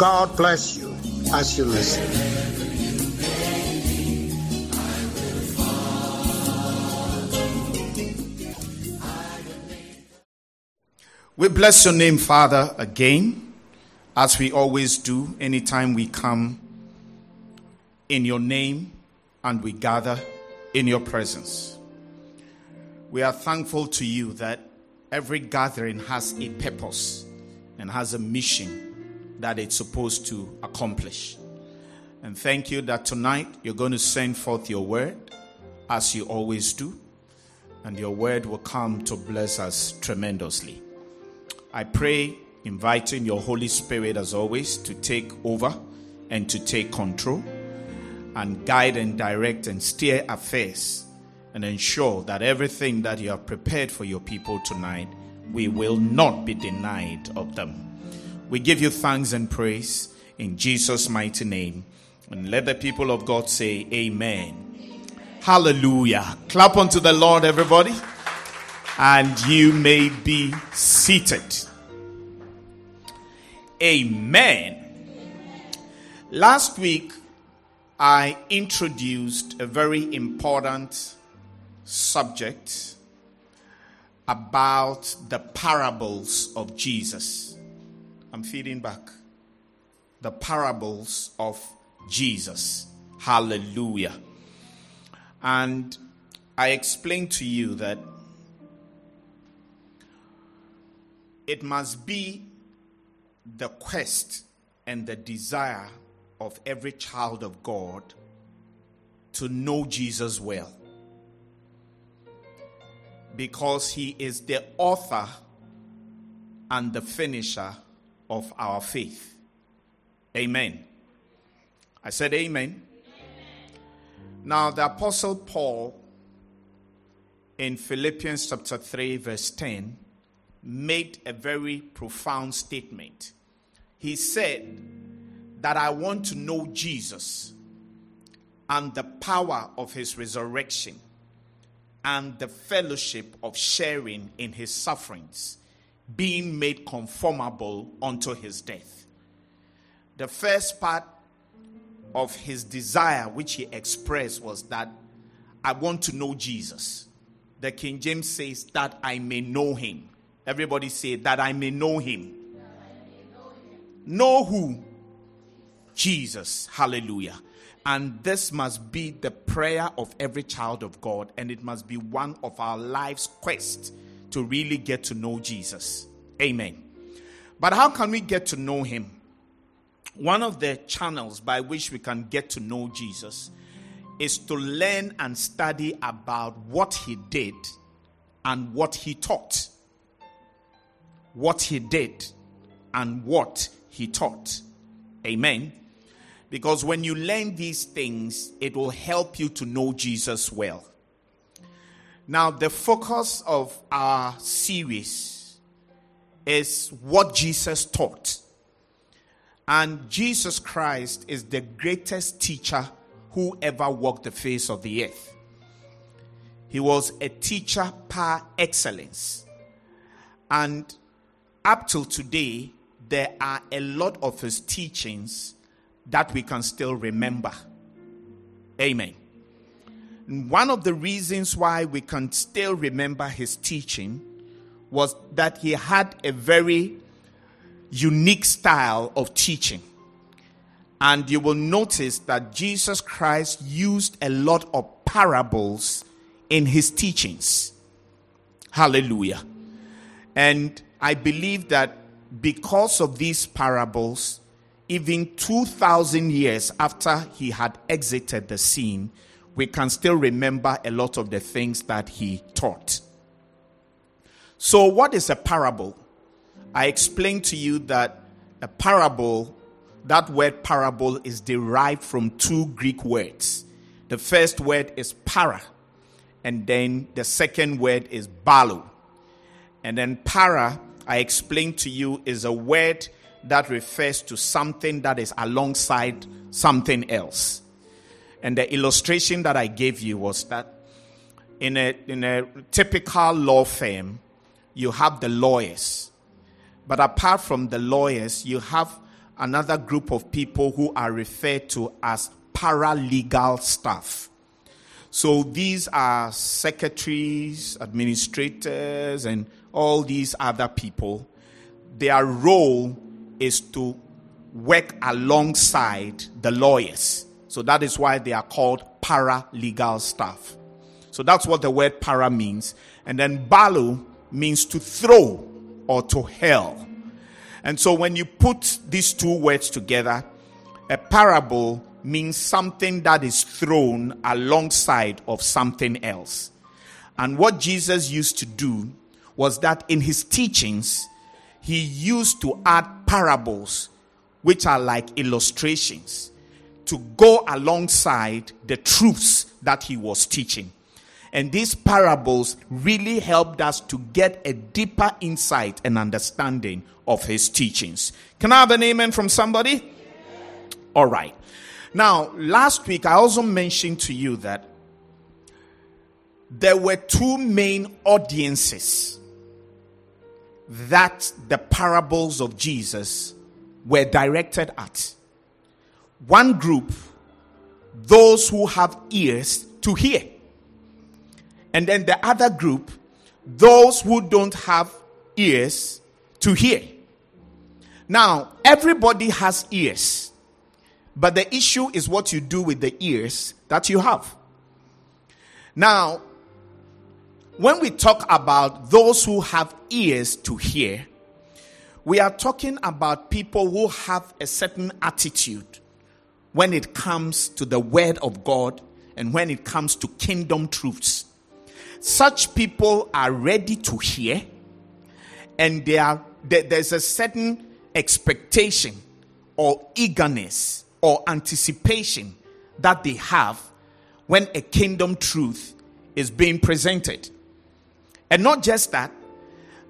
God bless you as you listen. We bless your name, Father, again, as we always do anytime we come in your name and we gather in your presence. We are thankful to you that every gathering has a purpose and has a mission that it's supposed to accomplish. And thank you that tonight you're going to send forth your word as you always do, and your word will come to bless us tremendously. I pray, inviting your Holy Spirit as always to take over and to take control and guide and direct and steer affairs and ensure that everything that you have prepared for your people tonight, we will not be denied of them. We give you thanks and praise in Jesus' mighty name. And let the people of God say, Amen. Hallelujah. Clap unto the Lord, everybody. And you may be seated. Amen. Last week, I introduced a very important subject about the parables of Jesus. I'm feeding back. The parables of Jesus. Hallelujah. And I explained to you that it must be the quest and the desire of every child of God to know Jesus well. Because he is the author and the finisher of our faith. Amen. I said, Amen. amen. Now, the Apostle Paul in Philippians chapter 3, verse 10, made a very profound statement. He said that I want to know Jesus and the power of his resurrection and the fellowship of sharing in his sufferings being made conformable unto his death. The first part of his desire, which he expressed, was that I want to know Jesus. The King James says, that I may know him. Everybody say, that I may know him. Know, him. know who? Jesus. Hallelujah. And this must be the prayer of every child of God, and it must be one of our life's quest to really get to know Jesus. Amen. But how can we get to know him? One of the channels by which we can get to know Jesus is to learn and study about what he did and what he taught. What he did and what he taught. Amen. Because when you learn these things, it will help you to know Jesus well. Now, the focus of our series is what Jesus taught. And Jesus Christ is the greatest teacher who ever walked the face of the earth. He was a teacher par excellence. And up till today, there are a lot of his teachings that we can still remember. Amen. One of the reasons why we can still remember his teaching was that he had a very unique style of teaching. And you will notice that Jesus Christ used a lot of parables in his teachings. Hallelujah. And I believe that because of these parables, even 2,000 years after he had exited the scene, we can still remember a lot of the things that he taught. So, what is a parable? I explained to you that a parable that word parable is derived from two Greek words. The first word is para, and then the second word is balu. And then para, I explained to you, is a word that refers to something that is alongside something else. And the illustration that I gave you was that in a, in a typical law firm, you have the lawyers. But apart from the lawyers, you have another group of people who are referred to as paralegal staff. So these are secretaries, administrators, and all these other people. Their role is to work alongside the lawyers. So that is why they are called paralegal staff. So that's what the word para means. And then balu means to throw or to hurl. And so when you put these two words together, a parable means something that is thrown alongside of something else. And what Jesus used to do was that in his teachings, he used to add parables, which are like illustrations, to go alongside the truths that he was teaching. And these parables really helped us to get a deeper insight and understanding of his teachings. Can I have an amen from somebody? All right. Now, last week I also mentioned to you that there were two main audiences that the parables of Jesus were directed at. One group, those who have ears to hear. And then the other group, those who don't have ears to hear. Now, everybody has ears, but the issue is what you do with the ears that you have. Now, when we talk about those who have ears to hear, we are talking about people who have a certain attitude when it comes to the word of God and when it comes to kingdom truths. Such people are ready to hear, and they are, there's a certain expectation or eagerness or anticipation that they have when a kingdom truth is being presented. And not just that,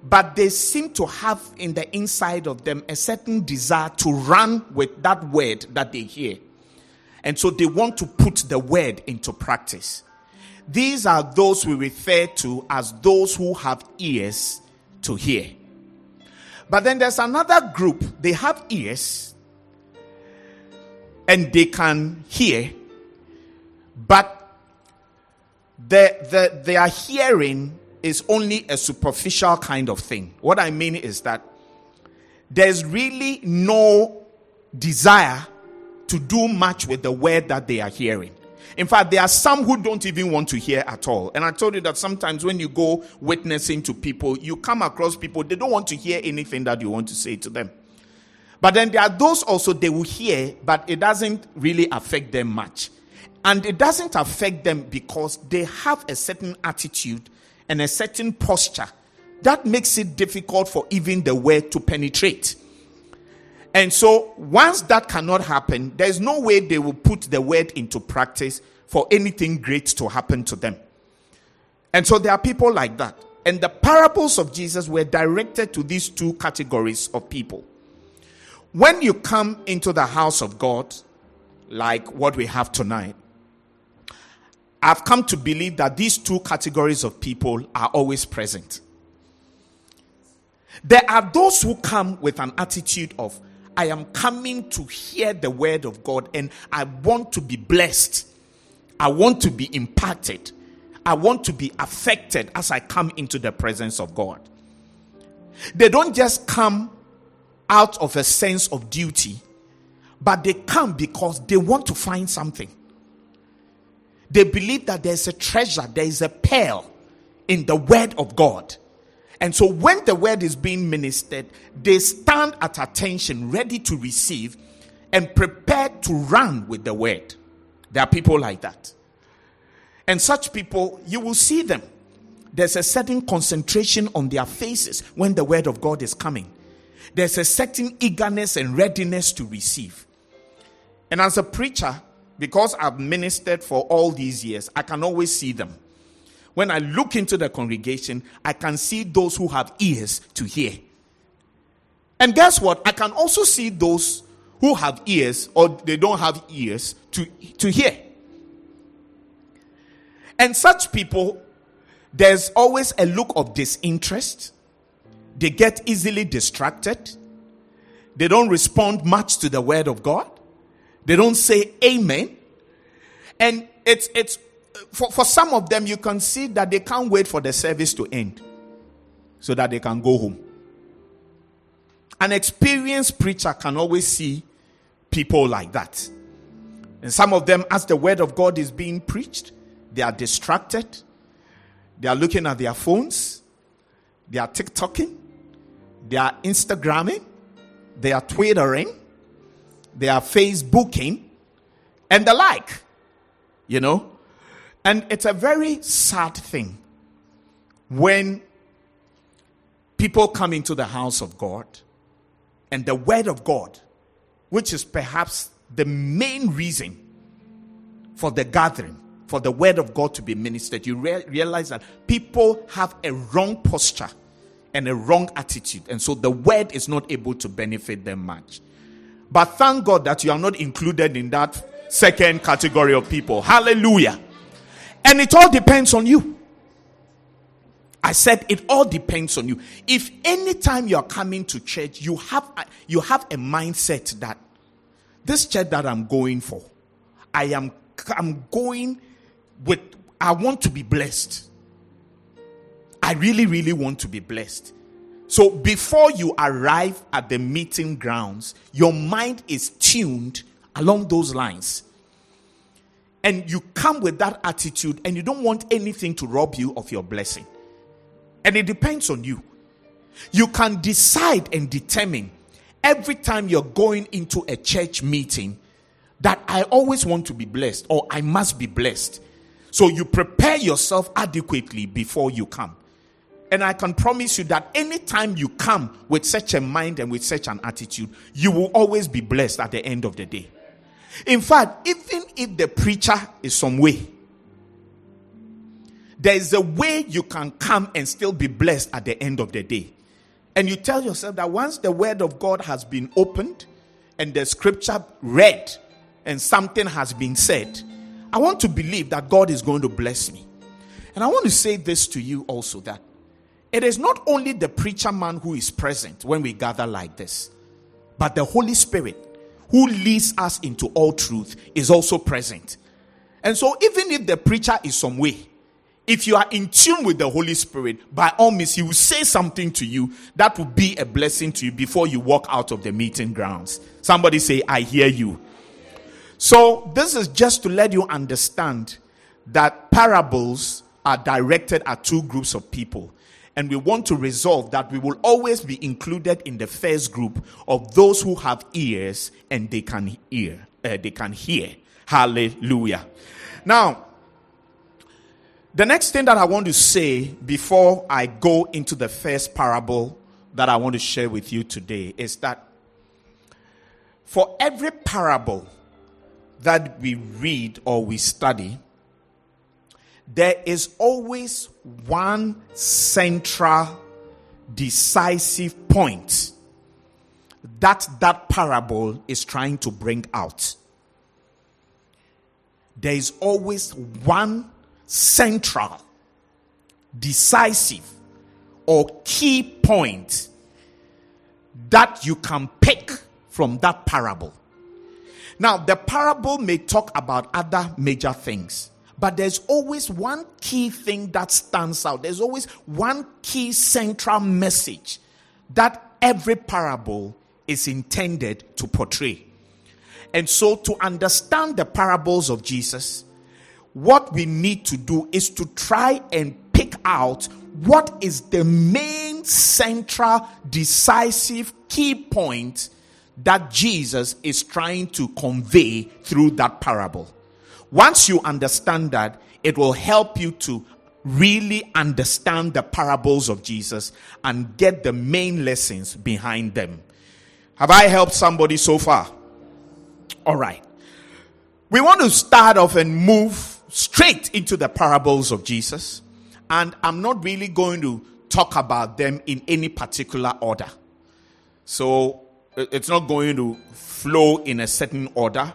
but they seem to have in the inside of them a certain desire to run with that word that they hear. And so they want to put the word into practice. These are those we refer to as those who have ears to hear. But then there's another group, they have ears and they can hear, but the, the, their hearing is only a superficial kind of thing. What I mean is that there's really no desire to do much with the word that they are hearing. In fact, there are some who don't even want to hear at all. And I told you that sometimes when you go witnessing to people, you come across people, they don't want to hear anything that you want to say to them. But then there are those also they will hear, but it doesn't really affect them much. And it doesn't affect them because they have a certain attitude and a certain posture that makes it difficult for even the word to penetrate. And so, once that cannot happen, there's no way they will put the word into practice for anything great to happen to them. And so, there are people like that. And the parables of Jesus were directed to these two categories of people. When you come into the house of God, like what we have tonight, I've come to believe that these two categories of people are always present. There are those who come with an attitude of, I am coming to hear the word of God and I want to be blessed. I want to be impacted. I want to be affected as I come into the presence of God. They don't just come out of a sense of duty, but they come because they want to find something. They believe that there's a treasure, there is a pearl in the word of God. And so when the word is being ministered, they stand at attention, ready to receive and prepared to run with the word. There are people like that. And such people, you will see them. There's a certain concentration on their faces when the word of God is coming. there's a certain eagerness and readiness to receive. And as a preacher, because I've ministered for all these years, I can always see them. When I look into the congregation, I can see those who have ears to hear. And guess what? I can also see those who have ears or they don't have ears to, to hear. And such people, there's always a look of disinterest. They get easily distracted. They don't respond much to the word of God. They don't say amen. And it's, it's, for, for some of them, you can see that they can't wait for the service to end so that they can go home. An experienced preacher can always see people like that. And some of them, as the word of God is being preached, they are distracted. They are looking at their phones. They are TikToking. They are Instagramming. They are Twittering. They are Facebooking. And the like. You know? And it's a very sad thing when people come into the house of God and the word of God, which is perhaps the main reason for the gathering, for the word of God to be ministered, you re- realize that people have a wrong posture and a wrong attitude. And so the word is not able to benefit them much. But thank God that you are not included in that second category of people. Hallelujah. And it all depends on you. I said it all depends on you. If anytime you are coming to church, you have you have a mindset that this church that I'm going for, I am I'm going with I want to be blessed. I really, really want to be blessed. So before you arrive at the meeting grounds, your mind is tuned along those lines. And you come with that attitude and you don't want anything to rob you of your blessing. And it depends on you. You can decide and determine every time you're going into a church meeting that I always want to be blessed or I must be blessed. So you prepare yourself adequately before you come. And I can promise you that anytime you come with such a mind and with such an attitude, you will always be blessed at the end of the day. In fact, even if the preacher is some way, there is a way you can come and still be blessed at the end of the day. And you tell yourself that once the word of God has been opened and the scripture read and something has been said, I want to believe that God is going to bless me. And I want to say this to you also that it is not only the preacher man who is present when we gather like this, but the Holy Spirit who leads us into all truth is also present. And so, even if the preacher is some way, if you are in tune with the Holy Spirit, by all means, He will say something to you that will be a blessing to you before you walk out of the meeting grounds. Somebody say, I hear you. So, this is just to let you understand that parables are directed at two groups of people and we want to resolve that we will always be included in the first group of those who have ears and they can hear uh, they can hear. Hallelujah. Now the next thing that i want to say before i go into the first parable that i want to share with you today is that for every parable that we read or we study there is always one central decisive point that that parable is trying to bring out. There is always one central, decisive, or key point that you can pick from that parable. Now, the parable may talk about other major things, but there's always one key thing that stands out. There's always one key central message that every parable is intended to portray. And so, to understand the parables of Jesus, what we need to do is to try and pick out what is the main central, decisive key point that Jesus is trying to convey through that parable. Once you understand that, it will help you to really understand the parables of Jesus and get the main lessons behind them. Have I helped somebody so far? All right. We want to start off and move straight into the parables of Jesus. And I'm not really going to talk about them in any particular order. So it's not going to flow in a certain order.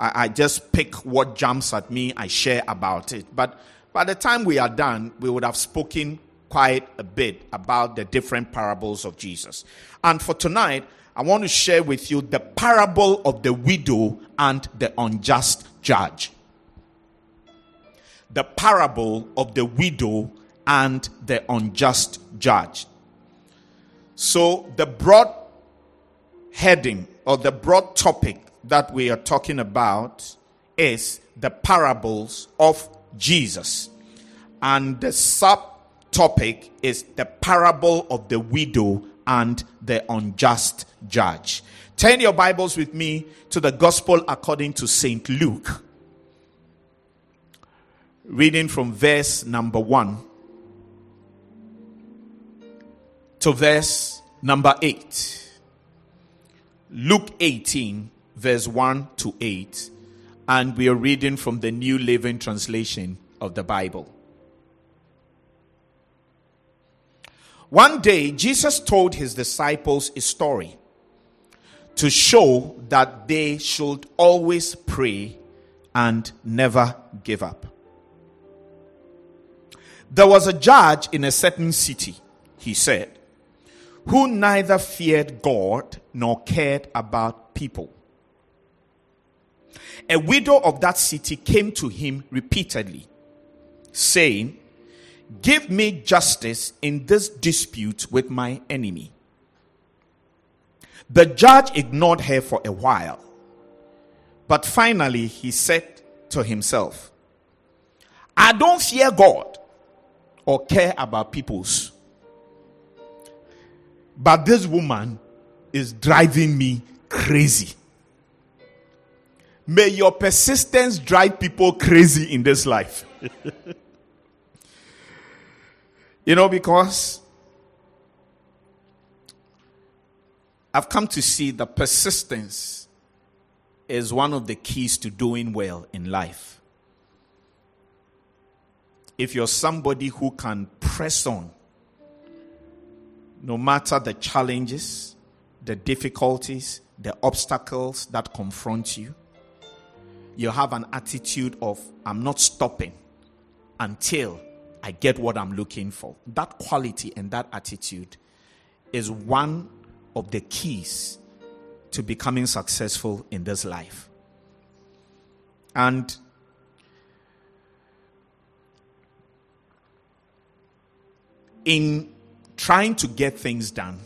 I, I just pick what jumps at me, I share about it. But by the time we are done, we would have spoken quite a bit about the different parables of Jesus. And for tonight, I want to share with you the parable of the widow and the unjust judge. The parable of the widow and the unjust judge. So, the broad heading or the broad topic that we are talking about is the parables of Jesus. And the subtopic is the parable of the widow and the unjust judge. Turn your Bibles with me to the Gospel according to St. Luke. Reading from verse number 1 to verse number 8. Luke 18, verse 1 to 8 and we are reading from the New Living Translation of the Bible. One day, Jesus told his disciples a story to show that they should always pray and never give up. There was a judge in a certain city, he said, who neither feared God nor cared about people a widow of that city came to him repeatedly, saying, Give me justice in this dispute with my enemy. The judge ignored her for a while, but finally he said to himself, I don't fear God or care about people's, but this woman is driving me crazy. May your persistence drive people crazy in this life. you know, because I've come to see that persistence is one of the keys to doing well in life. If you're somebody who can press on, no matter the challenges, the difficulties, the obstacles that confront you, you have an attitude of, I'm not stopping until I get what I'm looking for. That quality and that attitude is one of the keys to becoming successful in this life. And in trying to get things done,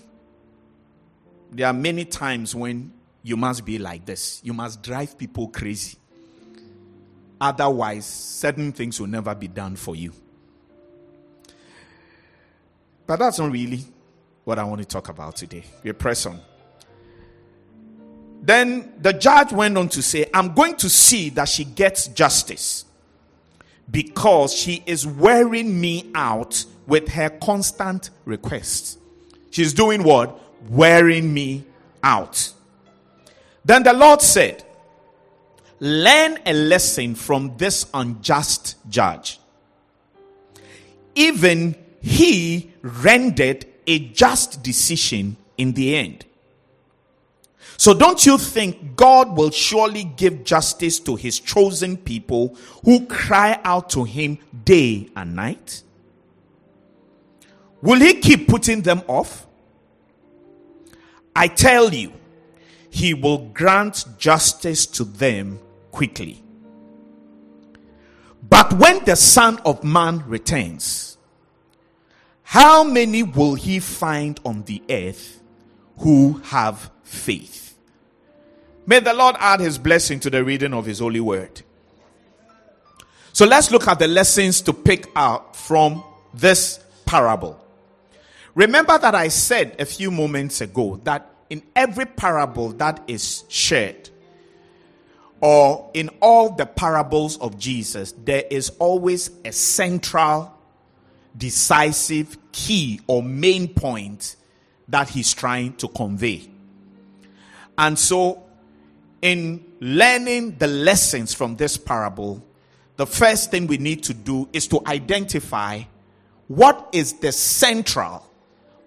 there are many times when you must be like this. You must drive people crazy. Otherwise, certain things will never be done for you. But that's not really what I want to talk about today. We press on. Then the judge went on to say, I'm going to see that she gets justice because she is wearing me out with her constant requests. She's doing what? Wearing me out. Then the Lord said, learn a lesson from this unjust judge. Even he rendered a just decision in the end. So don't you think God will surely give justice to his chosen people who cry out to him day and night? Will he keep putting them off? I tell you, he will grant justice to them quickly. But when the Son of Man returns, how many will he find on the earth who have faith? May the Lord add his blessing to the reading of his holy word. So let's look at the lessons to pick out from this parable. Remember that I said a few moments ago that in every parable that is shared, or in all the parables of Jesus, there is always a central decisive key or main point that he's trying to convey. And so, in learning the lessons from this parable, the first thing we need to do is to identify what is the central,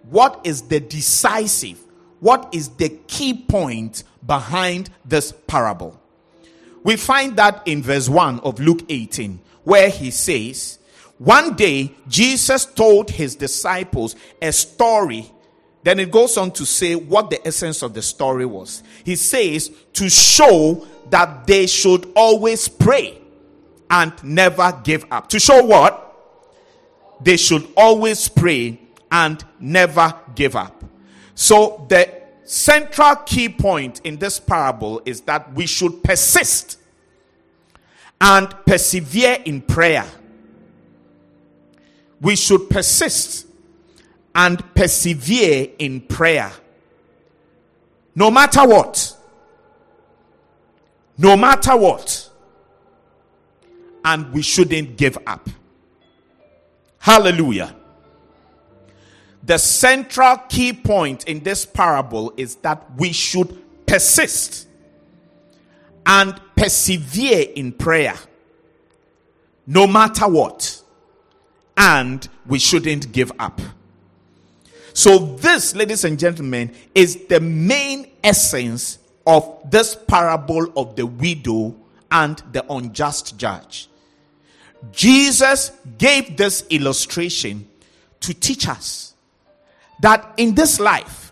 what is the decisive, what is the key point behind this parable. We find that in verse 1 of Luke 18, where he says, One day Jesus told his disciples a story. Then it goes on to say what the essence of the story was. He says, to show that they should always pray and never give up. To show what? They should always pray and never give up. So the central key point in this parable is that we should persist and persevere in prayer. We should persist and persevere in prayer. No matter what. No matter what. And we shouldn't give up. Hallelujah. The central key point in this parable is that we should persist and persevere in prayer no matter what. And we shouldn't give up. So, this, ladies and gentlemen, is the main essence of this parable of the widow and the unjust judge. Jesus gave this illustration to teach us that in this life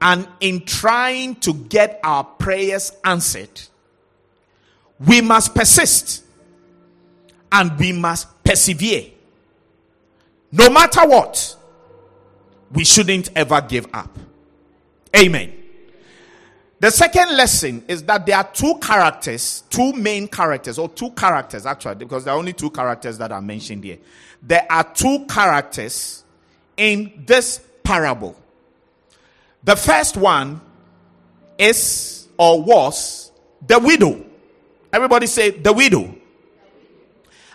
and in trying to get our prayers answered, we must persist and we must persevere. No matter what, we shouldn't ever give up. Amen. The second lesson is that there are two characters, two main characters, or two characters actually, because there are only two characters that are mentioned here. There are two characters in this parable. The first one is or was the widow. Everybody say the widow.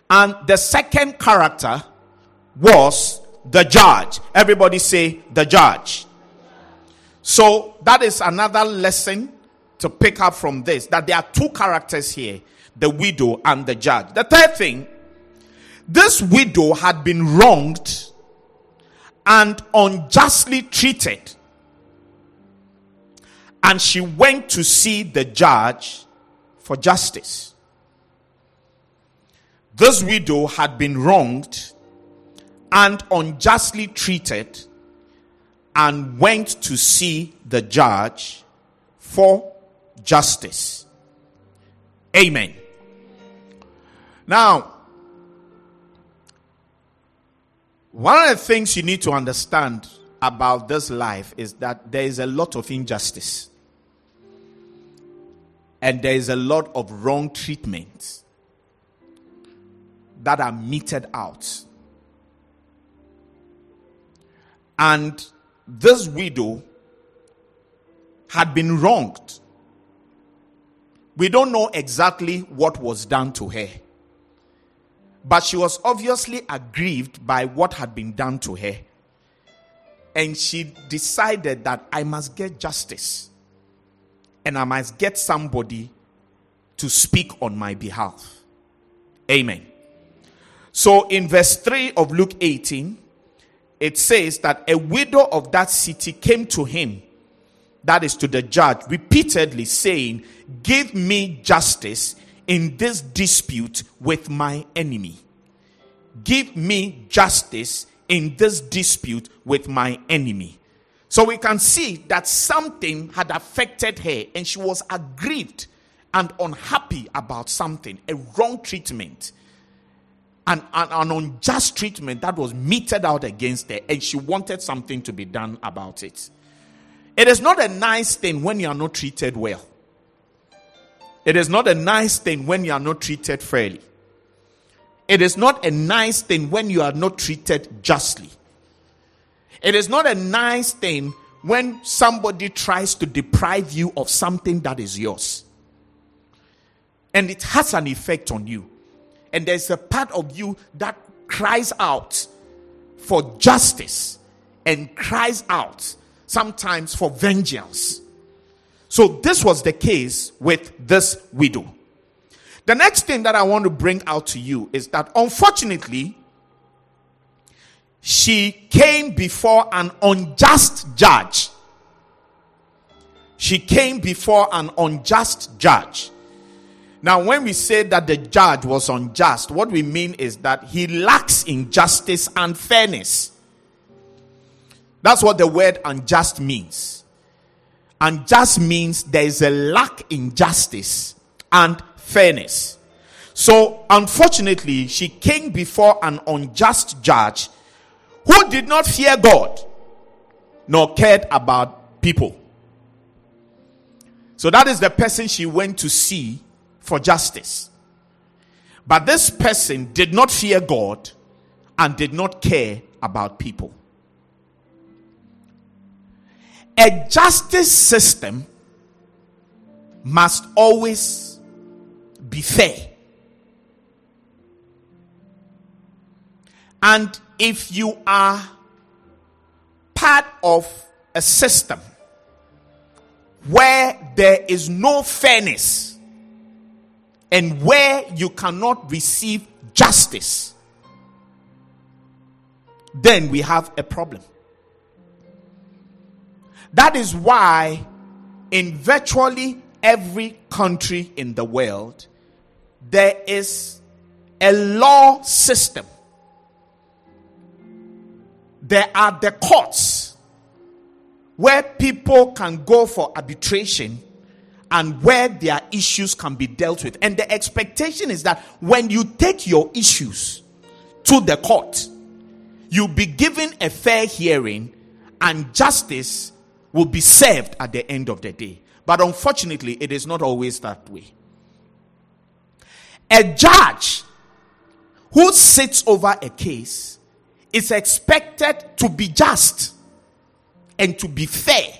And the second character was the judge. Everybody say the judge. So that is another lesson to pick up from this that there are two characters here the widow and the judge. The third thing, this widow had been wronged and unjustly treated. And she went to see the judge for justice. This widow had been wronged and unjustly treated and went to see the judge for justice. Amen. Now, one of the things you need to understand about this life is that there is a lot of injustice and there is a lot of wrong treatment that are meted out. And this widow had been wronged. We don't know exactly what was done to her. But she was obviously aggrieved by what had been done to her. And she decided that I must get justice. And I must get somebody to speak on my behalf. Amen. So in verse 3 of Luke 18, it says that a widow of that city came to him, that is to the judge, repeatedly saying, Give me justice in this dispute with my enemy. Give me justice in this dispute with my enemy. So we can see that something had affected her and she was aggrieved and unhappy about something, a wrong treatment an, an, an, unjust treatment that was meted out against her, and she wanted something to be done about it. It is not a nice thing when you are not treated well. It is not a nice thing when you are not treated fairly. It is not a nice thing when you are not treated justly. It is not a nice thing when somebody tries to deprive you of something that is yours. And it has an effect on you and there's a part of you that cries out for justice and cries out sometimes for vengeance. So, this was the case with this widow. The next thing that I want to bring out to you is that unfortunately, she came before an unjust judge. She came before an unjust judge. Now, when we say that the judge was unjust, what we mean is that he lacks in justice and fairness. That's what the word unjust means. Unjust means there is a lack in justice and fairness. So, unfortunately, she came before an unjust judge who did not fear God nor cared about people. So, that is the person she went to see for justice. But this person did not fear God and did not care about people. A justice system must always be fair. And if you are part of a system where there is no fairness, and where you cannot receive justice, then we have a problem. That is why, in virtually every country in the world, there is a law system. There are the courts where people can go for arbitration and where their issues can be dealt with. And the expectation is that when you take your issues to the court, you'll be given a fair hearing and justice will be served at the end of the day. But unfortunately, it is not always that way. A judge who sits over a case is expected to be just and to be fair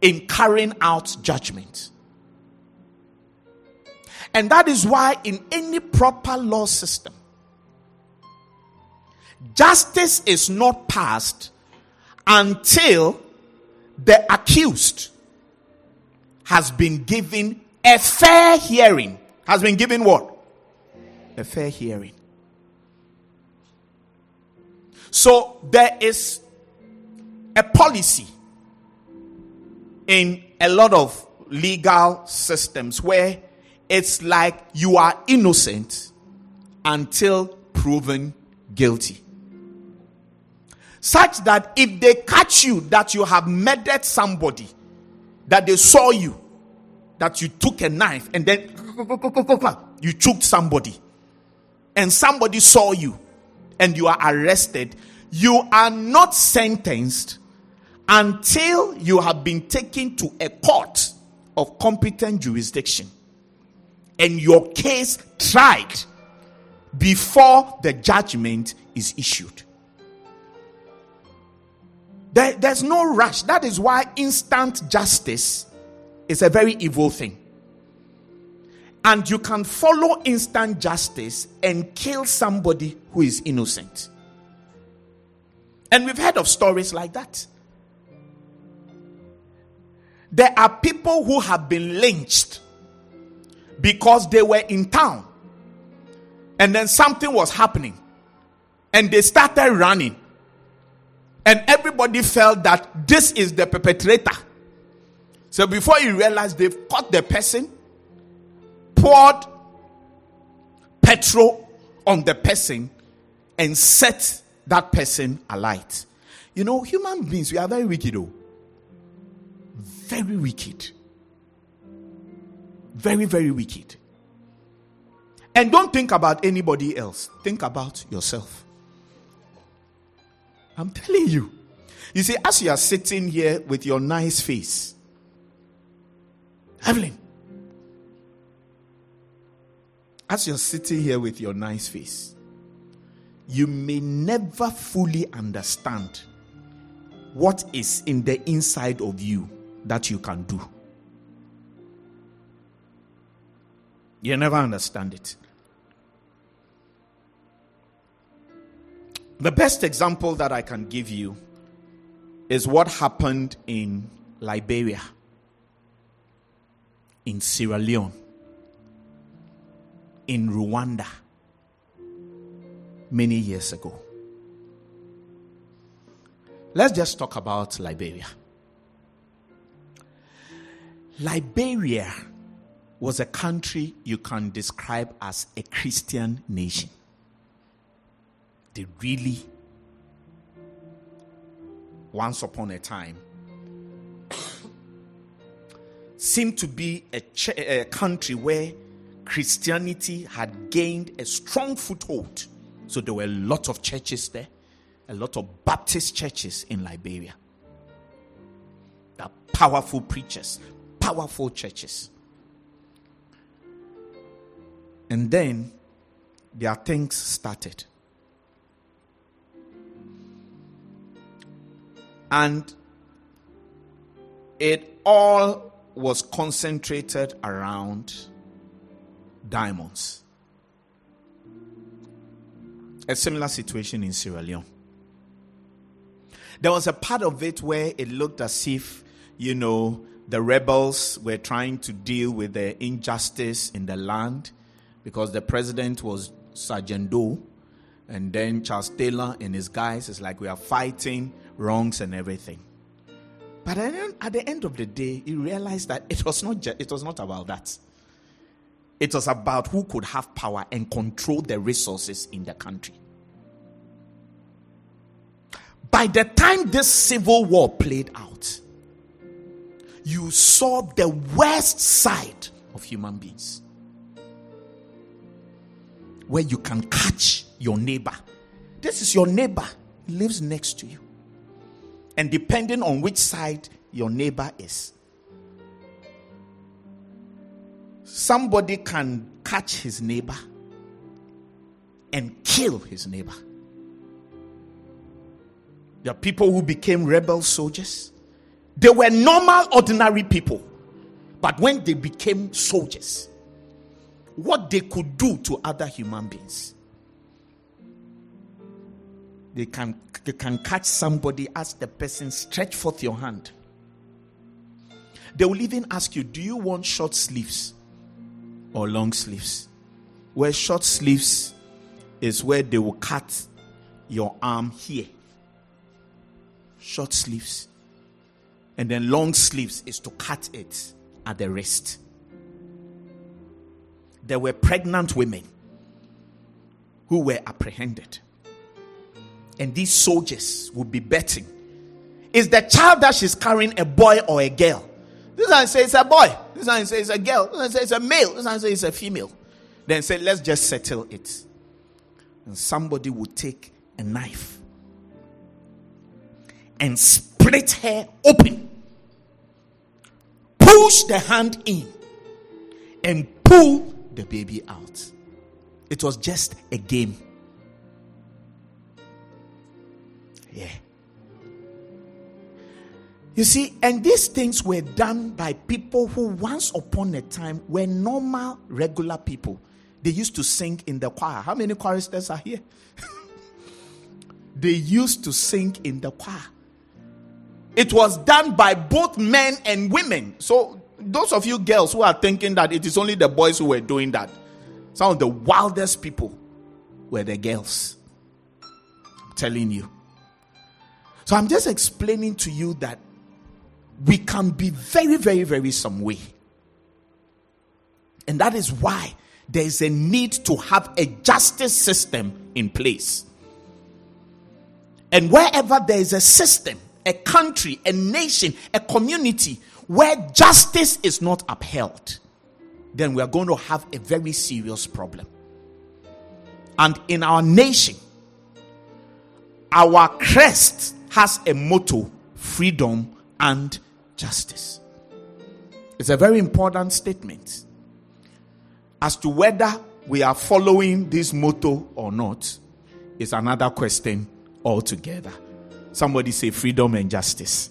in carrying out judgment. And that is why, in any proper law system, justice is not passed until the accused has been given a fair hearing. Has been given what? A fair hearing. So there is a policy in a lot of legal systems where it's like you are innocent until proven guilty. Such that if they catch you that you have murdered somebody, that they saw you, that you took a knife and then you choked somebody, and somebody saw you and you are arrested, you are not sentenced until you have been taken to a court of competent jurisdiction and your case tried before the judgment is issued. There, there's no rush. That is why instant justice is a very evil thing. And you can follow instant justice and kill somebody who is innocent. And we've heard of stories like that. There are people who have been lynched because they were in town and then something was happening and they started running. And everybody felt that this is the perpetrator. So before you realize they've caught the person, poured petrol on the person, and set that person alight. You know, human beings, we are very wicked, though very wicked. Very, very wicked. And don't think about anybody else, think about yourself. I'm telling you. You see, as you are sitting here with your nice face, Evelyn, as you're sitting here with your nice face, you may never fully understand what is in the inside of you that you can do. You never understand it. The best example that I can give you is what happened in Liberia, in Sierra Leone, in Rwanda many years ago. Let's just talk about Liberia. Liberia was a country you can describe as a Christian nation. They really, once upon a time, seemed to be a, ch- a country where Christianity had gained a strong foothold. So there were a lot of churches there, a lot of Baptist churches in Liberia. The powerful preachers, powerful churches. And then their things started. And it all was concentrated around diamonds. A similar situation in Sierra Leone. There was a part of it where it looked as if, you know, the rebels were trying to deal with the injustice in the land because the president was Sergeant Doe, and then Charles Taylor and his guys is like we are fighting wrongs and everything. But at the end of the day, he realized that it was not it was not about that. It was about who could have power and control the resources in the country. By the time this civil war played out, you saw the worst side of human beings. Where you can catch your neighbor. This is your neighbor, lives next to you. And depending on which side your neighbor is, somebody can catch his neighbor and kill his neighbor. There are people who became rebel soldiers. They were normal, ordinary people. But when they became soldiers, what they could do to other human beings, they can, they can catch somebody, ask the person, stretch forth your hand. They will even ask you, Do you want short sleeves or long sleeves? Where short sleeves is where they will cut your arm here. Short sleeves and then long sleeves is to cut it at the wrist. There were pregnant women who were apprehended. And these soldiers would be betting is the child that she's carrying a boy or a girl? This one says it's a boy. This one says it's a girl. This one says it's a male. This one says it's a female. Then say, let's just settle it. And somebody would take a knife and split her open push the hand in and pull the baby out. It was just a game. Yeah. You see, and these things were done by people who once upon a time were normal, regular people. They used to sing in the choir. How many choristers are here? they used to sing in the choir. It was done by both men and women. So, those of you girls who are thinking that it is only the boys who were doing that, some of the wildest people were the girls. I'm telling you. So, I'm just explaining to you that we can be very, very, very some way. And that is why there is a need to have a justice system in place. And wherever there is a system, a country, a nation, a community where justice is not upheld, then we are going to have a very serious problem. And in our nation, our crest has a motto freedom and justice. It's a very important statement. As to whether we are following this motto or not is another question altogether. Somebody say freedom and justice.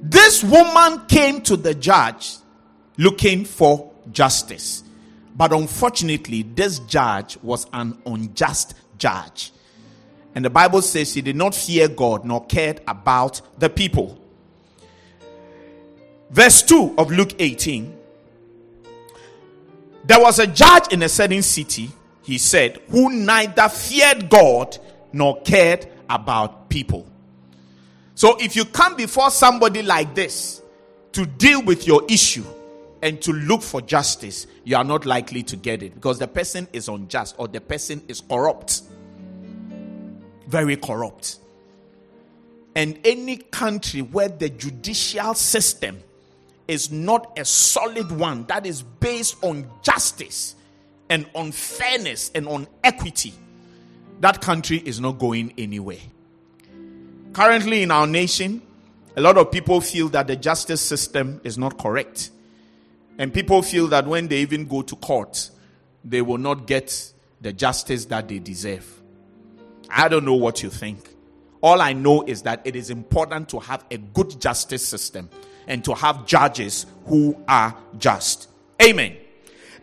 This woman came to the judge looking for justice. But unfortunately, this judge was an unjust judge. And the Bible says he did not fear God nor cared about the people. Verse 2 of Luke 18 There was a judge in a certain city, he said, who neither feared God nor cared about people. So if you come before somebody like this to deal with your issue and to look for justice, you are not likely to get it because the person is unjust or the person is corrupt. Very corrupt. And any country where the judicial system is not a solid one that is based on justice and on fairness and on equity, that country is not going anywhere. Currently, in our nation, a lot of people feel that the justice system is not correct. And people feel that when they even go to court, they will not get the justice that they deserve. I don't know what you think. All I know is that it is important to have a good justice system and to have judges who are just. Amen.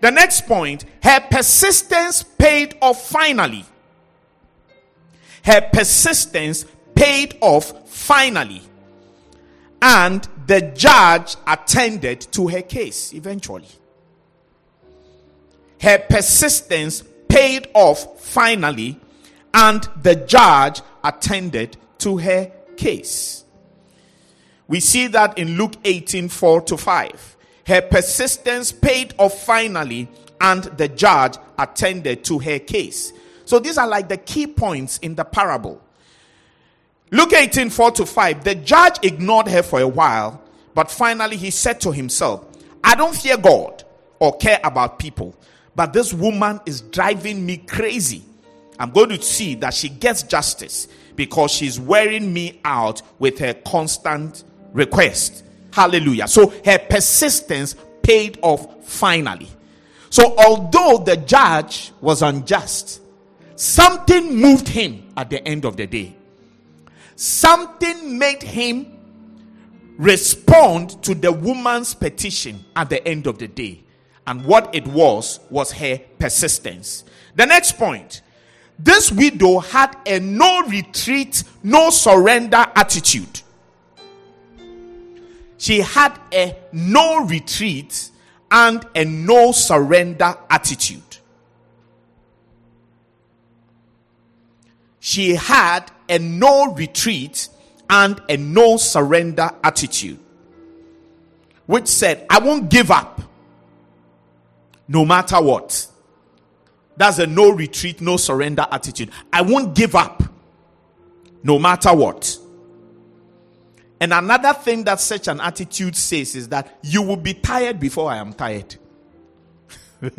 The next point her persistence paid off finally. Her persistence paid off finally. And the judge attended to her case eventually. Her persistence paid off finally, and the judge attended to her case. We see that in Luke 18 4 to 5. Her persistence paid off finally, and the judge attended to her case. So these are like the key points in the parable. Luke 18, 4 to 5. The judge ignored her for a while, but finally he said to himself, I don't fear God or care about people, but this woman is driving me crazy. I'm going to see that she gets justice because she's wearing me out with her constant request. Hallelujah. So her persistence paid off finally. So although the judge was unjust, something moved him at the end of the day something made him respond to the woman's petition at the end of the day. And what it was, was her persistence. The next point this widow had a no retreat, no surrender attitude. She had a no retreat and a no surrender attitude. She had a no retreat and a no surrender attitude, which said, I won't give up no matter what. That's a no retreat, no surrender attitude. I won't give up no matter what. And another thing that such an attitude says is that you will be tired before I am tired.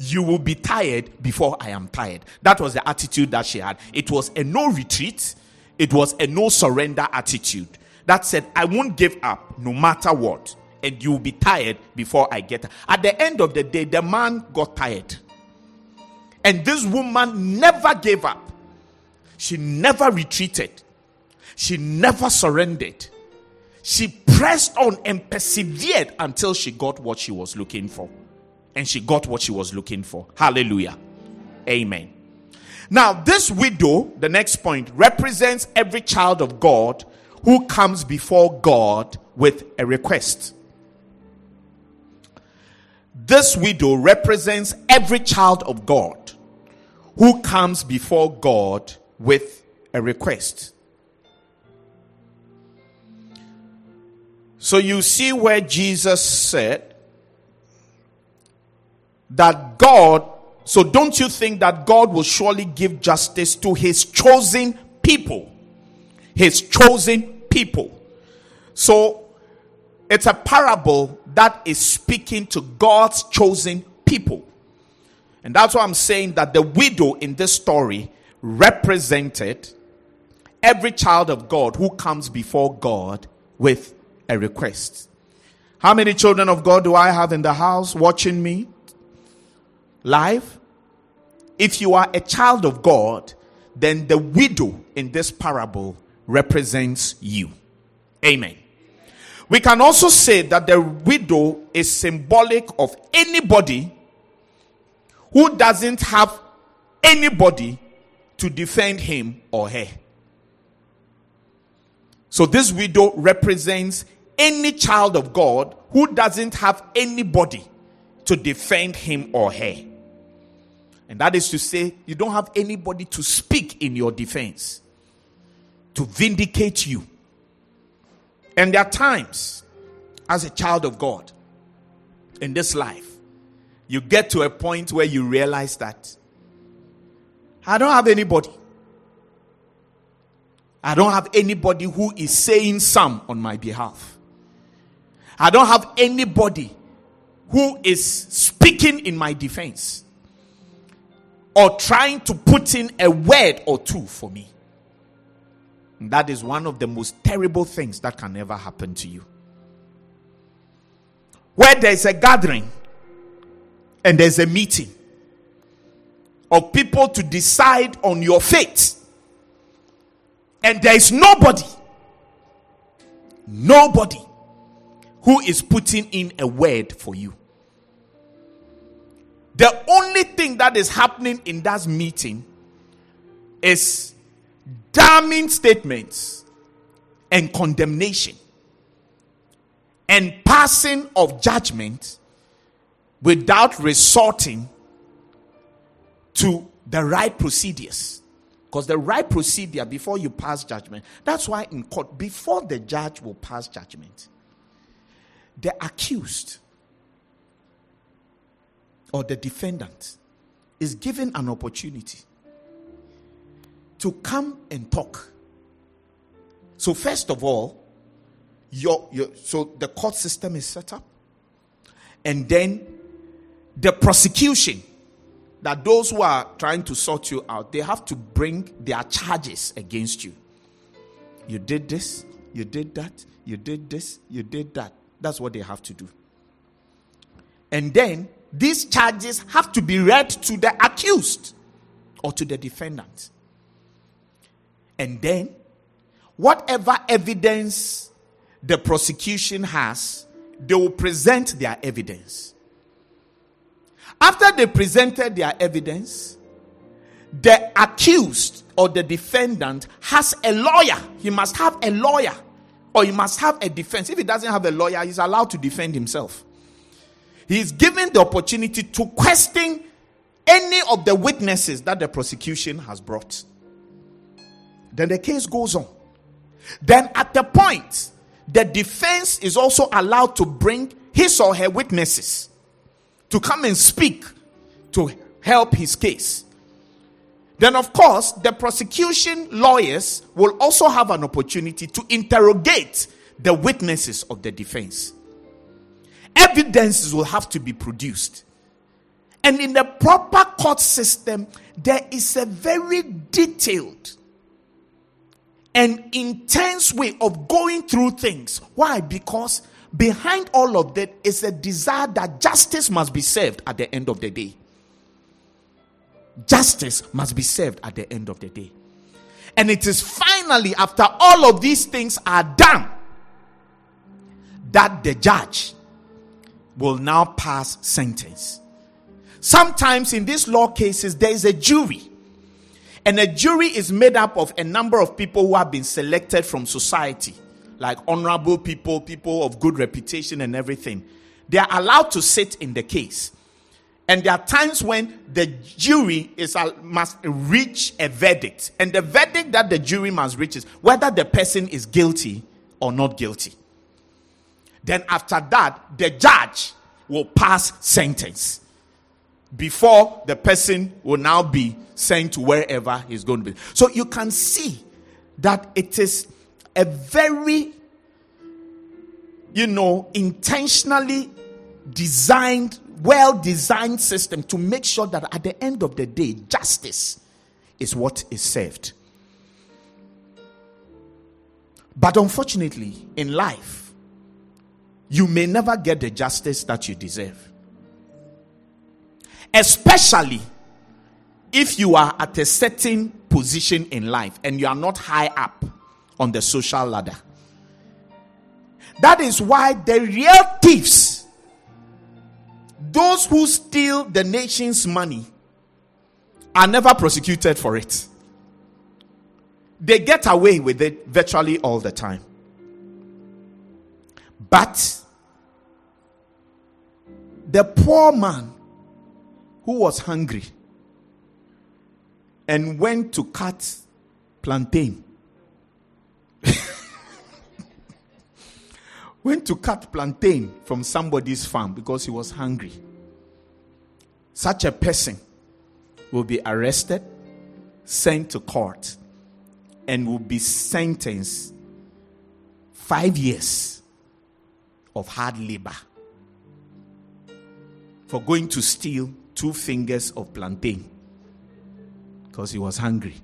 you will be tired before I am tired. That was the attitude that she had. It was a no retreat, it was a no surrender attitude. That said, I won't give up no matter what, and you will be tired before I get. At the end of the day, the man got tired. And this woman never gave up. She never retreated. She never surrendered. She pressed on and persevered until she got what she was looking for and she got what she was looking for. Hallelujah. Amen. Now, this widow, the next point, represents every child of God who comes before God with a request. This widow represents every child of God who comes before God with a request. So you see where Jesus said, that God, so don't you think that God will surely give justice to his chosen people? His chosen people. So it's a parable that is speaking to God's chosen people. And that's why I'm saying that the widow in this story represented every child of God who comes before God with a request. How many children of God do I have in the house watching me? live? if you are a child of God, then the widow in this parable represents you. Amen. We can also say that the widow is symbolic of anybody who doesn't have anybody to defend him or her. So this widow represents any child of God who doesn't have anybody to defend him or her. And that is to say, you don't have anybody to speak in your defense, to vindicate you. And there are times, as a child of God, in this life, you get to a point where you realize that I don't have anybody. I don't have anybody who is saying some on my behalf. I don't have anybody who is speaking in my defense or trying to put in a word or two for me. And that is one of the most terrible things that can ever happen to you. Where there's a gathering and there's a meeting of people to decide on your fate, and there is nobody, nobody who is putting in a word for you. The only thing that is happening in that meeting is damning statements and condemnation and passing of judgment without resorting to the right procedures. Because the right procedure before you pass judgment, that's why in court, before the judge will pass judgment, the accused or the defendant is given an opportunity to come and talk. So, first of all, your, your, so the court system is set up, and then the prosecution that those who are trying to sort you out they have to bring their charges against you. You did this, you did that, you did this, you did that. That's what they have to do. And then these charges have to be read to the accused or to the defendant. And then, whatever evidence the prosecution has, they will present their evidence. After they presented their evidence, the accused or the defendant has a lawyer. He must have a lawyer or he must have a defense. If he doesn't have a lawyer, he's allowed to defend himself. He is given the opportunity to question any of the witnesses that the prosecution has brought. Then the case goes on. Then, at the point, the defense is also allowed to bring his or her witnesses to come and speak to help his case. Then, of course, the prosecution lawyers will also have an opportunity to interrogate the witnesses of the defense. Evidences will have to be produced. And in the proper court system, there is a very detailed and intense way of going through things. Why? Because behind all of that is a desire that justice must be served at the end of the day. Justice must be served at the end of the day. And it is finally, after all of these things are done, that the judge will now pass sentence. Sometimes in these law cases, there is a jury. And a jury is made up of a number of people who have been selected from society, like honorable people, people of good reputation, and everything. They are allowed to sit in the case. And there are times when the jury is uh, must reach a verdict. And the verdict that the jury must reach is whether the person is guilty or not guilty. Then after that, the judge will pass sentence before the person will now be sent to wherever he's going to be. So you can see that it is a very, you know, intentionally designed, well designed system to make sure that at the end of the day, justice is what is served. But unfortunately, in life, you may never get the justice that you deserve. Especially if you are at a certain position in life and you are not high up on the social ladder. That is why the real thieves, those who steal the nation's money are never prosecuted for it. They get away with it virtually all the time. But the poor man who was hungry and went to cut plantain went to cut plantain from somebody's farm because he was hungry. Such a person will be arrested, sent to court, and will be sentenced five years of hard labor for going to steal two fingers of plantain because he was hungry.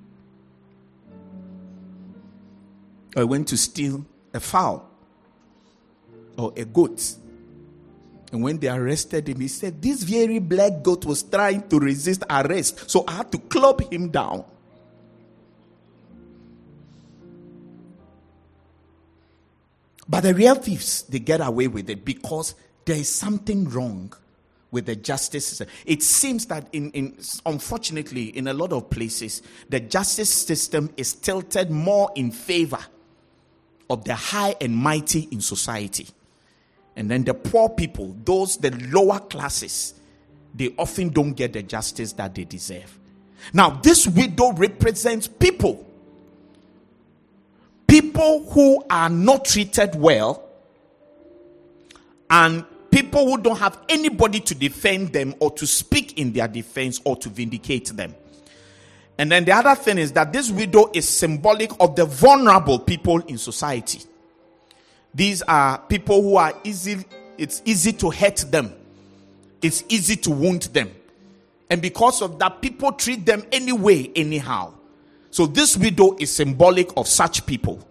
Or he went to steal a fowl or a goat. And when they arrested him, he said, This very black goat was trying to resist arrest, so I had to club him down. But the real thieves, they get away with it because there is something wrong with the justice system. It seems that, in, in, unfortunately, in a lot of places, the justice system is tilted more in favor of the high and mighty in society. And then the poor people, those the lower classes, they often don't get the justice that they deserve. Now, this widow represents people. People who are not treated well and people who don't have anybody to defend them or to speak in their defense or to vindicate them. And then the other thing is that this widow is symbolic of the vulnerable people in society. These are people who are easy, it's easy to hurt them, it's easy to wound them. And because of that, people treat them anyway, anyhow. So this widow is symbolic of such people.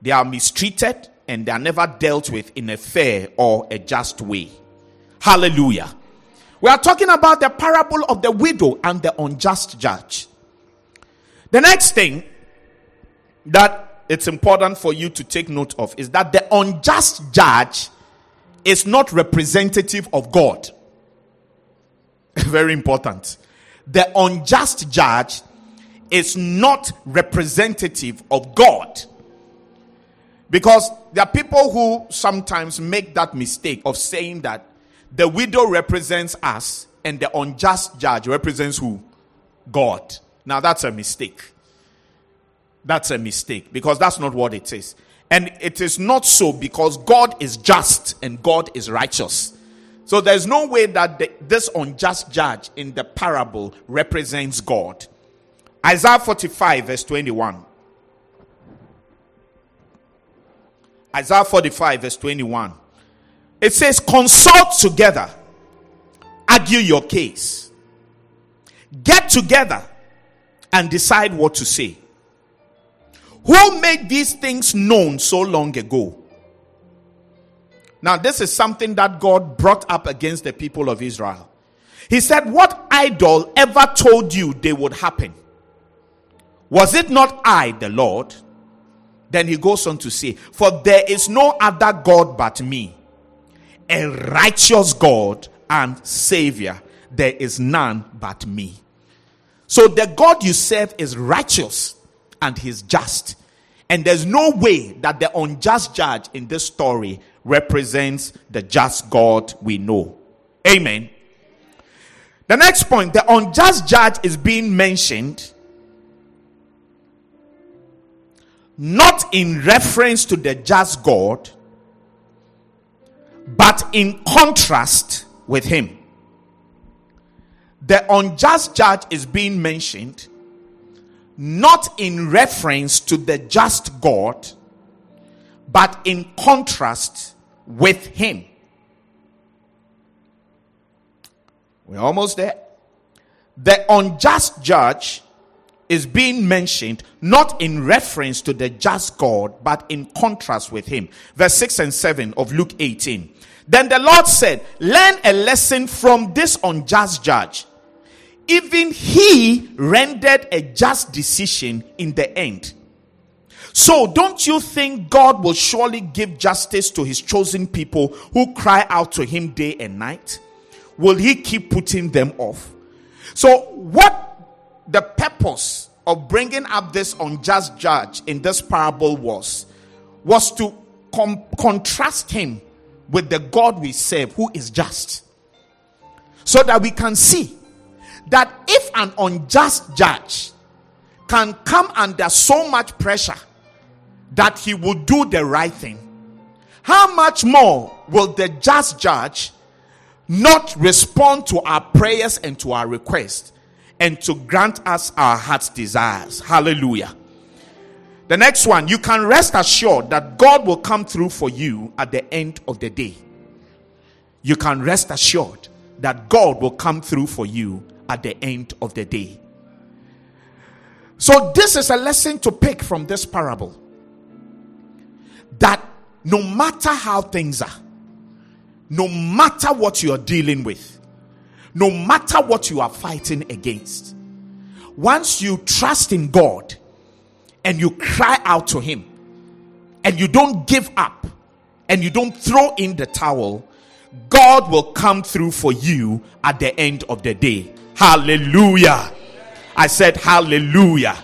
They are mistreated and they are never dealt with in a fair or a just way. Hallelujah. We are talking about the parable of the widow and the unjust judge. The next thing that it's important for you to take note of is that the unjust judge is not representative of God. Very important. The unjust judge is not representative of God. Because there are people who sometimes make that mistake of saying that the widow represents us and the unjust judge represents who? God. Now that's a mistake. That's a mistake because that's not what it is. And it is not so because God is just and God is righteous. So there's no way that the, this unjust judge in the parable represents God. Isaiah 45, verse 21. Isaiah 45, verse 21. It says, Consult together, argue your case, get together, and decide what to say. Who made these things known so long ago? Now, this is something that God brought up against the people of Israel. He said, What idol ever told you they would happen? Was it not I, the Lord? Then he goes on to say, For there is no other God but me, a righteous God and Savior. There is none but me. So the God you serve is righteous and he's just. And there's no way that the unjust judge in this story represents the just God we know. Amen. The next point the unjust judge is being mentioned not in reference to the just God, but in contrast with him. The unjust judge is being mentioned not in reference to the just God, but in contrast with Him. We're almost there. The unjust judge is being mentioned not in reference to the just God, but in contrast with Him. Verse 6 and 7 of Luke 18. Then the Lord said, Learn a lesson from this unjust judge even he rendered a just decision in the end. So, don't you think God will surely give justice to his chosen people who cry out to him day and night? will he keep putting them off? So, what the purpose of bringing up this unjust judge in this parable was, was to com- contrast him with the God we serve who is just. So that we can see that if an unjust judge can come under so much pressure that he will do the right thing, how much more will the just judge not respond to our prayers and to our requests and to grant us our heart's desires? Hallelujah. The next one, you can rest assured that God will come through for you at the end of the day. You can rest assured that God will come through for you at the end of the day. So, this is a lesson to pick from this parable that no matter how things are, no matter what you are dealing with, no matter what you are fighting against, once you trust in God and you cry out to Him and you don't give up and you don't throw in the towel, God will come through for you at the end of the day. Hallelujah. I said, Hallelujah.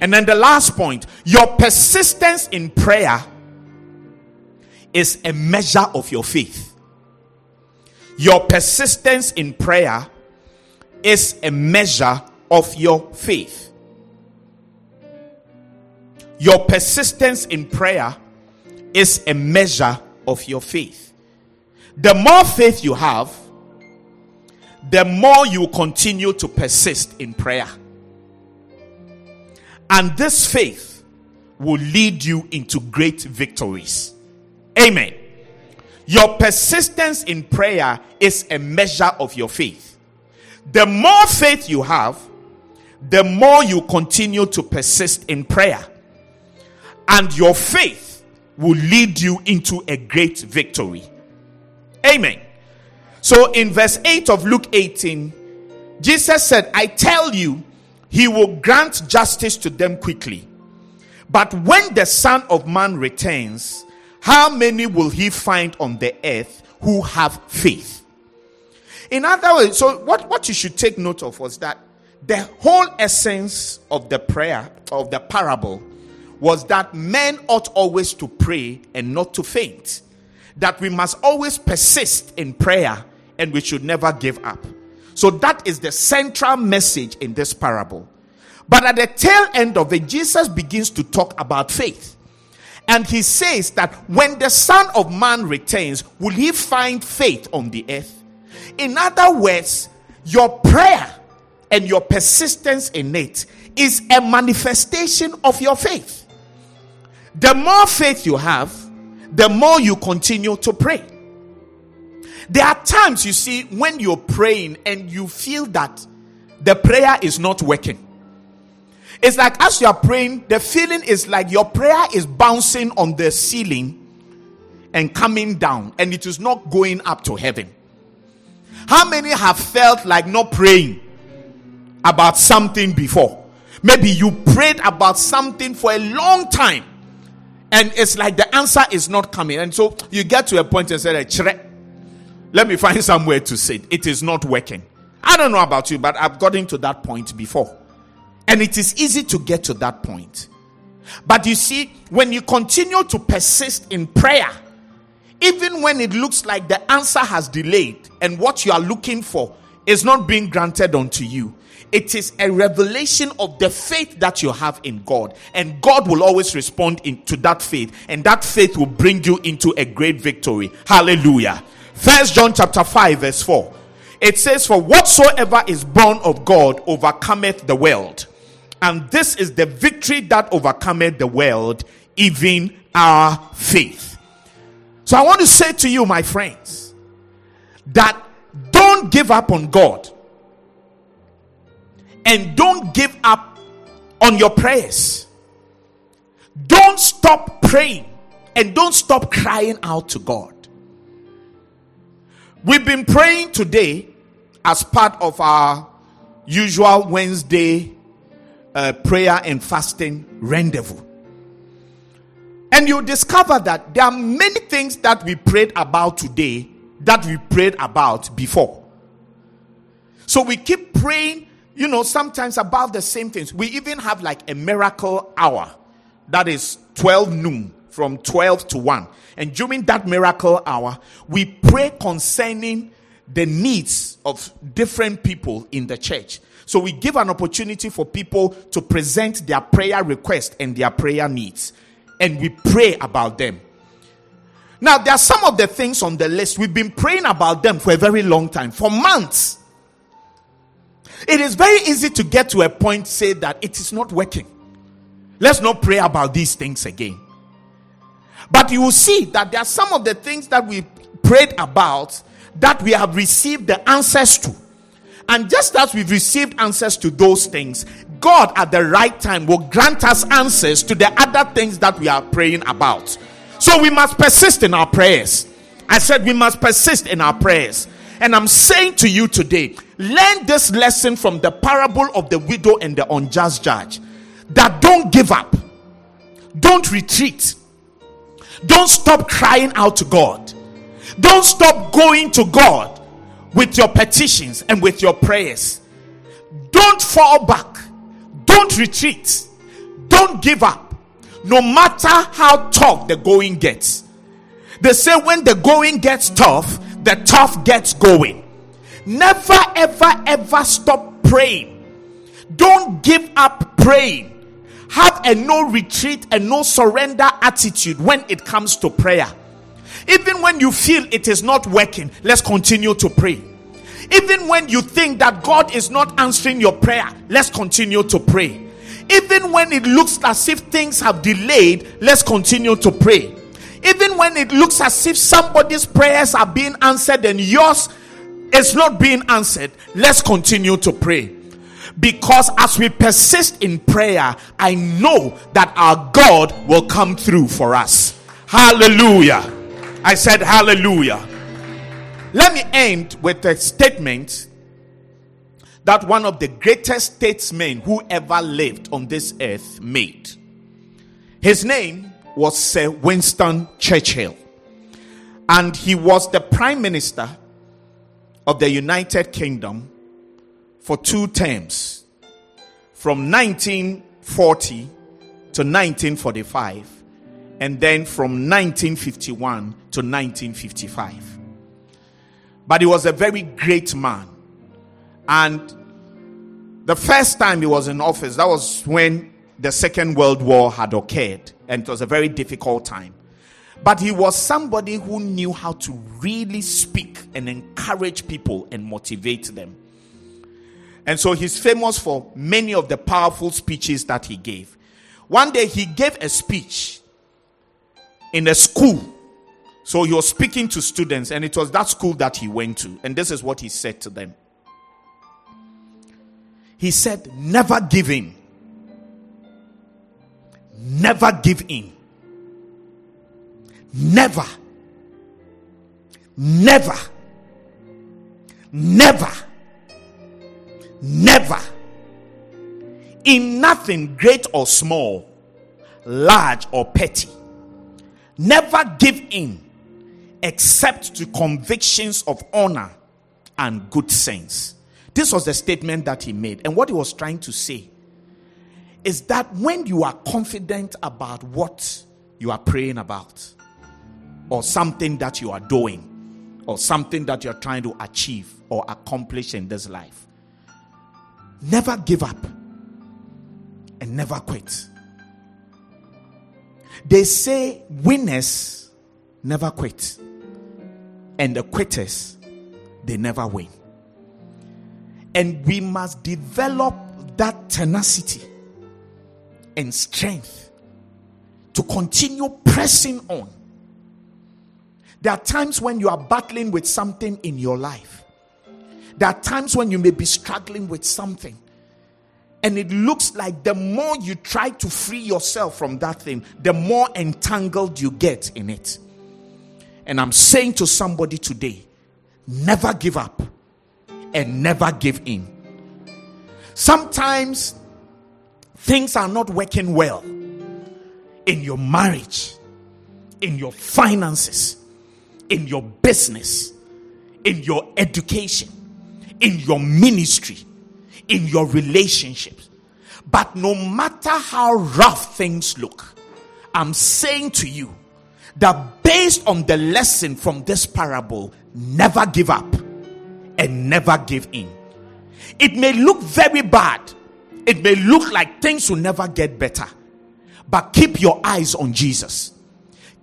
And then the last point your persistence in prayer is a measure of your faith. Your persistence in prayer is a measure of your faith. Your persistence in prayer is a measure of your faith. The more faith you have, the more you continue to persist in prayer. And this faith will lead you into great victories. Amen. Your persistence in prayer is a measure of your faith. The more faith you have, the more you continue to persist in prayer. And your faith will lead you into a great victory. Amen. So in verse 8 of Luke 18, Jesus said, I tell you, he will grant justice to them quickly. But when the Son of Man returns, how many will he find on the earth who have faith? In other words, so what, what you should take note of was that the whole essence of the prayer, of the parable, was that men ought always to pray and not to faint. That we must always persist in prayer and we should never give up. So that is the central message in this parable. But at the tail end of it, Jesus begins to talk about faith. And he says that when the Son of Man returns, will he find faith on the earth? In other words, your prayer and your persistence in it is a manifestation of your faith. The more faith you have, the more you continue to pray. There are times you see when you're praying and you feel that the prayer is not working. It's like as you are praying, the feeling is like your prayer is bouncing on the ceiling and coming down, and it is not going up to heaven. How many have felt like not praying about something before? Maybe you prayed about something for a long time, and it's like the answer is not coming, and so you get to a point and say, let me find somewhere to sit. It is not working. I don't know about you, but I've gotten to that point before. And it is easy to get to that point. But you see, when you continue to persist in prayer, even when it looks like the answer has delayed and what you are looking for is not being granted unto you, it is a revelation of the faith that you have in God. And God will always respond in, to that faith, and that faith will bring you into a great victory. Hallelujah. First John chapter 5, verse 4. It says, For whatsoever is born of God overcometh the world. And this is the victory that overcometh the world, even our faith. So I want to say to you, my friends, that don't give up on God. And don't give up on your prayers. Don't stop praying. And don't stop crying out to God. We've been praying today as part of our usual Wednesday uh, prayer and fasting rendezvous. And you discover that there are many things that we prayed about today that we prayed about before. So we keep praying, you know, sometimes about the same things. We even have like a miracle hour that is 12 noon from 12 to 1. And during that miracle hour, we pray concerning the needs of different people in the church. So we give an opportunity for people to present their prayer request and their prayer needs. And we pray about them. Now, there are some of the things on the list. We've been praying about them for a very long time, for months. It is very easy to get to a point, say that it is not working. Let's not pray about these things again. But you will see that there are some of the things that we prayed about that we have received the answers to. And just as we've received answers to those things, God at the right time will grant us answers to the other things that we are praying about. So we must persist in our prayers. I said we must persist in our prayers. And I'm saying to you today, learn this lesson from the parable of the widow and the unjust judge. That don't give up, don't retreat, don't stop crying out to God, don't stop going to God with your petitions and with your prayers. Don't fall back, don't retreat, don't give up, no matter how tough the going gets. They say when the going gets tough, the tough gets going. Never, ever, ever stop praying. Don't give up praying. Have a no retreat and no surrender attitude when it comes to prayer. Even when you feel it is not working, let's continue to pray. Even when you think that God is not answering your prayer, let's continue to pray. Even when it looks as if things have delayed, let's continue to pray. Even when it looks as if somebody's prayers are being answered and yours is not being answered, let's continue to pray. Because as we persist in prayer, I know that our God will come through for us. Hallelujah. I said, Hallelujah. Let me end with a statement that one of the greatest statesmen who ever lived on this earth made. His name was Sir Winston Churchill, and he was the Prime Minister of the United Kingdom for two terms from 1940 to 1945 and then from 1951 to 1955 but he was a very great man. And the first time he was in office that was when the second world war had occurred and it was a very difficult time but he was somebody who knew how to really speak and encourage people and motivate them and so he's famous for many of the powerful speeches that he gave. One day he gave a speech in a school. So he was speaking to students, and it was that school that he went to. And this is what he said to them. He said, Never give in. Never give in. Never. Never. Never Never. In nothing great or small, large or petty. Never give in except to convictions of honor and good sense. This was the statement that he made. And what he was trying to say is that when you are confident about what you are praying about, or something that you are doing, or something that you are trying to achieve or accomplish in this life, Never give up and never quit. They say winners never quit, and the quitters they never win. And we must develop that tenacity and strength to continue pressing on. There are times when you are battling with something in your life there are times when you may be struggling with something. And it looks like the more you try to free yourself from that thing, the more entangled you get in it. And I'm saying to somebody today never give up and never give in. Sometimes things are not working well in your marriage, in your finances, in your business, in your education in your ministry, in your relationships. But no matter how rough things look, I'm saying to you that based on the lesson from this parable, never give up and never give in. It may look very bad, it may look like things will never get better, but keep your eyes on Jesus,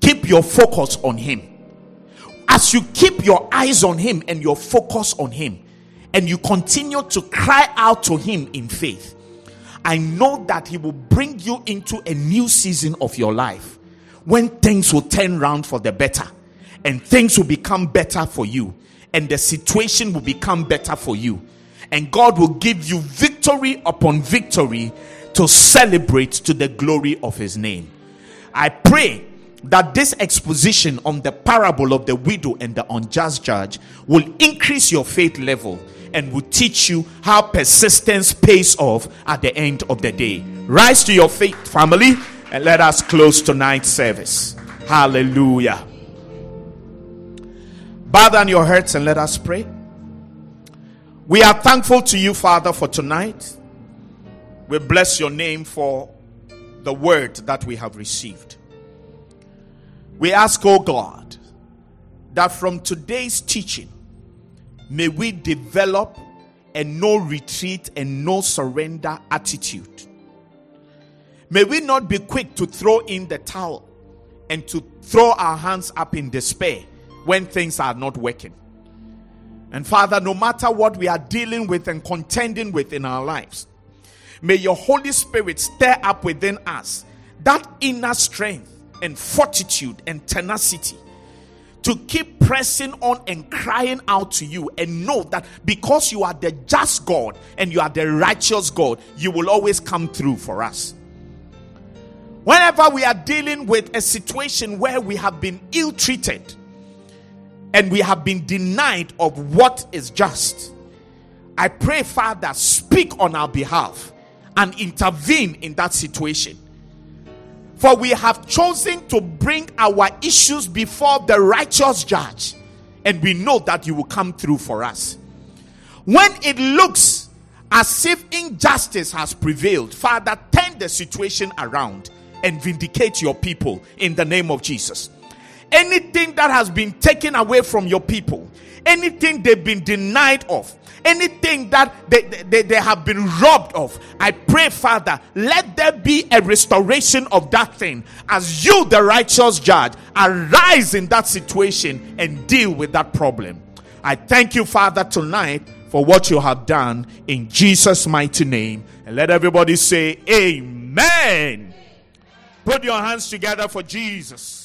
keep your focus on Him. As you keep your eyes on Him and your focus on Him, and you continue to cry out to Him in faith, I know that He will bring you into a new season of your life when things will turn around for the better and things will become better for you and the situation will become better for you. And God will give you victory upon victory to celebrate to the glory of His name. I pray that this exposition on the parable of the widow and the unjust judge will increase your faith level and will teach you how persistence pays off at the end of the day. Rise to your feet, family, and let us close tonight's service. Hallelujah. Bow down your hearts and let us pray. We are thankful to you, Father, for tonight. We bless your name for the word that we have received. We ask, oh God, that from today's teaching, may we develop a no retreat and no surrender attitude. May we not be quick to throw in the towel and to throw our hands up in despair when things are not working. And Father, no matter what we are dealing with and contending with in our lives, may your Holy Spirit stir up within us that inner strength and fortitude and tenacity to keep pressing on and crying out to you and know that because you are the just God and you are the righteous God, you will always come through for us. Whenever we are dealing with a situation where we have been ill treated and we have been denied of what is just, I pray, Father, speak on our behalf and intervene in that situation for we have chosen to bring our issues before the righteous judge, and we know that you will come through for us. When it looks as if injustice has prevailed, Father, turn the situation around and vindicate your people in the name of Jesus. Anything that has been taken away from your people, anything they've been denied of, anything that they, they, they have been robbed of, I pray, Father, let there be a restoration of that thing as you, the righteous judge, arise in that situation and deal with that problem. I thank you, Father, tonight for what you have done in Jesus' mighty name. And let everybody say, Amen. Put your hands together for Jesus.